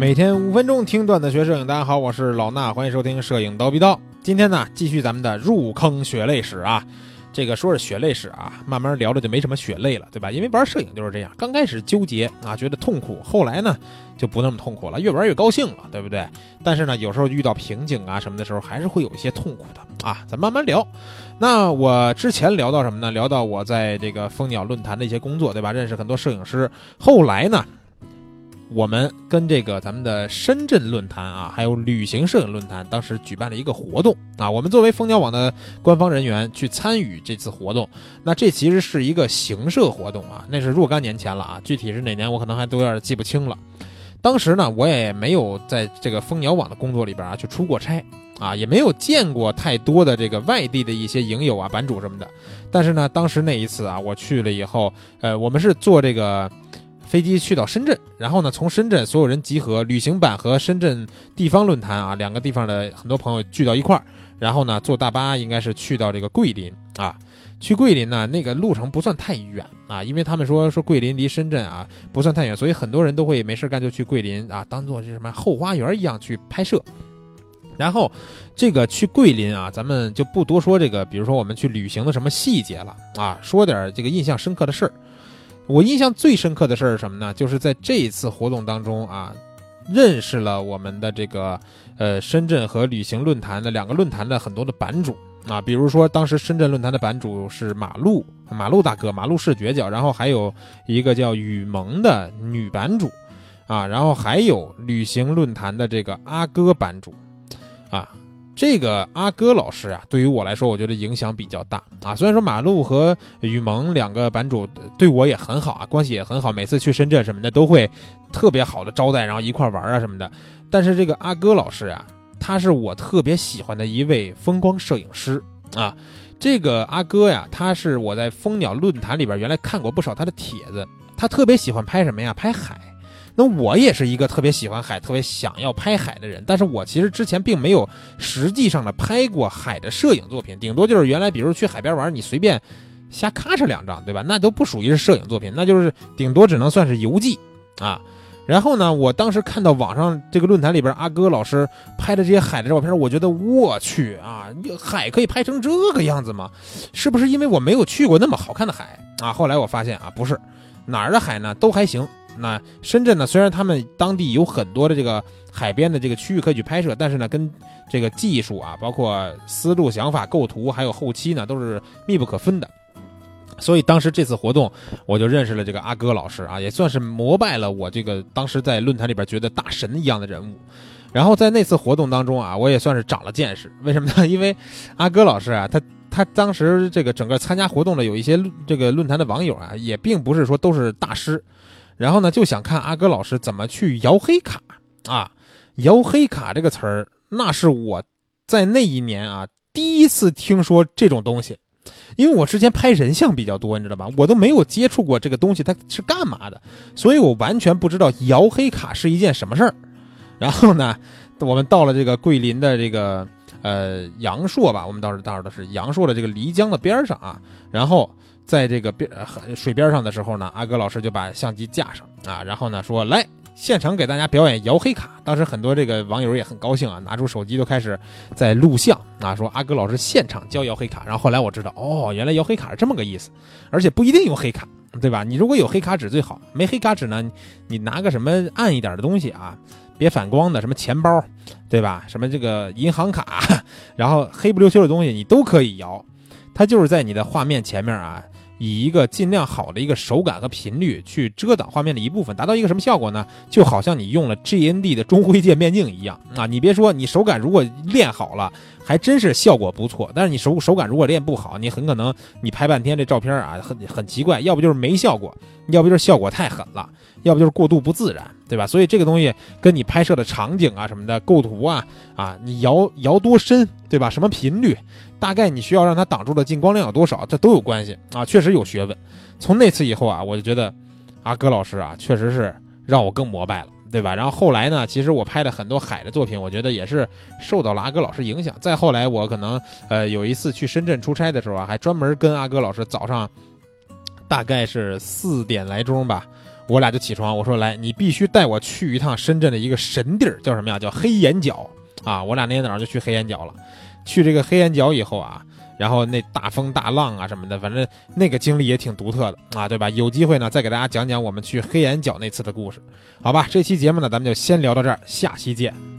每天五分钟听段子学摄影，大家好，我是老衲，欢迎收听《摄影刀逼刀》。今天呢，继续咱们的入坑血泪史啊。这个说是血泪史啊，慢慢聊着就没什么血泪了，对吧？因为玩摄影就是这样，刚开始纠结啊，觉得痛苦，后来呢就不那么痛苦了，越玩越高兴了，对不对？但是呢，有时候遇到瓶颈啊什么的时候，还是会有一些痛苦的啊。咱慢慢聊。那我之前聊到什么呢？聊到我在这个蜂鸟论坛的一些工作，对吧？认识很多摄影师。后来呢？我们跟这个咱们的深圳论坛啊，还有旅行摄影论坛，当时举办了一个活动啊。我们作为蜂鸟网的官方人员去参与这次活动，那这其实是一个行摄活动啊，那是若干年前了啊，具体是哪年我可能还都有点记不清了。当时呢，我也没有在这个蜂鸟网的工作里边啊去出过差啊，也没有见过太多的这个外地的一些影友啊、版主什么的。但是呢，当时那一次啊，我去了以后，呃，我们是做这个。飞机去到深圳，然后呢，从深圳所有人集合，旅行版和深圳地方论坛啊，两个地方的很多朋友聚到一块儿，然后呢，坐大巴应该是去到这个桂林啊，去桂林呢，那个路程不算太远啊，因为他们说说桂林离深圳啊不算太远，所以很多人都会没事干就去桂林啊，当做是什么后花园一样去拍摄。然后这个去桂林啊，咱们就不多说这个，比如说我们去旅行的什么细节了啊，说点这个印象深刻的事儿。我印象最深刻的事儿是什么呢？就是在这一次活动当中啊，认识了我们的这个呃深圳和旅行论坛的两个论坛的很多的版主啊，比如说当时深圳论坛的版主是马路马路大哥，马路是绝角，然后还有一个叫雨萌的女版主啊，然后还有旅行论坛的这个阿哥版主啊。这个阿哥老师啊，对于我来说，我觉得影响比较大啊。虽然说马路和雨萌两个版主对我也很好啊，关系也很好，每次去深圳什么的都会特别好的招待，然后一块玩啊什么的。但是这个阿哥老师啊，他是我特别喜欢的一位风光摄影师啊。这个阿哥呀，他是我在蜂鸟论坛里边原来看过不少他的帖子，他特别喜欢拍什么呀？拍海。那我也是一个特别喜欢海、特别想要拍海的人，但是我其实之前并没有实际上的拍过海的摄影作品，顶多就是原来比如去海边玩，你随便瞎咔嚓两张，对吧？那都不属于是摄影作品，那就是顶多只能算是游记啊。然后呢，我当时看到网上这个论坛里边阿哥老师拍的这些海的照片，我觉得我去啊，海可以拍成这个样子吗？是不是因为我没有去过那么好看的海啊？后来我发现啊，不是，哪儿的海呢都还行。那深圳呢？虽然他们当地有很多的这个海边的这个区域可以去拍摄，但是呢，跟这个技术啊，包括思路、想法、构图，还有后期呢，都是密不可分的。所以当时这次活动，我就认识了这个阿哥老师啊，也算是膜拜了我这个当时在论坛里边觉得大神一样的人物。然后在那次活动当中啊，我也算是长了见识。为什么呢？因为阿哥老师啊，他他当时这个整个参加活动的有一些这个论坛的网友啊，也并不是说都是大师。然后呢，就想看阿哥老师怎么去摇黑卡啊！摇黑卡这个词儿，那是我在那一年啊第一次听说这种东西，因为我之前拍人像比较多，你知道吧？我都没有接触过这个东西，它是干嘛的，所以我完全不知道摇黑卡是一件什么事儿。然后呢，我们到了这个桂林的这个呃阳朔吧，我们到时到时的是阳朔的这个漓江的边上啊，然后。在这个边水边上的时候呢，阿哥老师就把相机架上啊，然后呢说来现场给大家表演摇黑卡。当时很多这个网友也很高兴啊，拿出手机都开始在录像啊，说阿哥老师现场教摇黑卡。然后后来我知道，哦，原来摇黑卡是这么个意思，而且不一定用黑卡，对吧？你如果有黑卡纸最好，没黑卡纸呢，你拿个什么暗一点的东西啊，别反光的，什么钱包，对吧？什么这个银行卡，然后黑不溜秋的东西你都可以摇，它就是在你的画面前面啊。以一个尽量好的一个手感和频率去遮挡画面的一部分，达到一个什么效果呢？就好像你用了 GND 的中灰界面镜一样啊！你别说，你手感如果练好了，还真是效果不错。但是你手手感如果练不好，你很可能你拍半天这照片啊，很很奇怪，要不就是没效果，要不就是效果太狠了，要不就是过度不自然，对吧？所以这个东西跟你拍摄的场景啊什么的构图啊啊，你摇摇多深，对吧？什么频率？大概你需要让它挡住的进光量有多少，这都有关系啊，确实有学问。从那次以后啊，我就觉得阿哥老师啊，确实是让我更膜拜了，对吧？然后后来呢，其实我拍的很多海的作品，我觉得也是受到了阿哥老师影响。再后来，我可能呃有一次去深圳出差的时候啊，还专门跟阿哥老师早上大概是四点来钟吧，我俩就起床，我说来，你必须带我去一趟深圳的一个神地儿，叫什么呀？叫黑岩角啊！我俩那天早上就去黑岩角了。去这个黑岩角以后啊，然后那大风大浪啊什么的，反正那个经历也挺独特的啊，对吧？有机会呢，再给大家讲讲我们去黑眼角那次的故事，好吧？这期节目呢，咱们就先聊到这儿，下期见。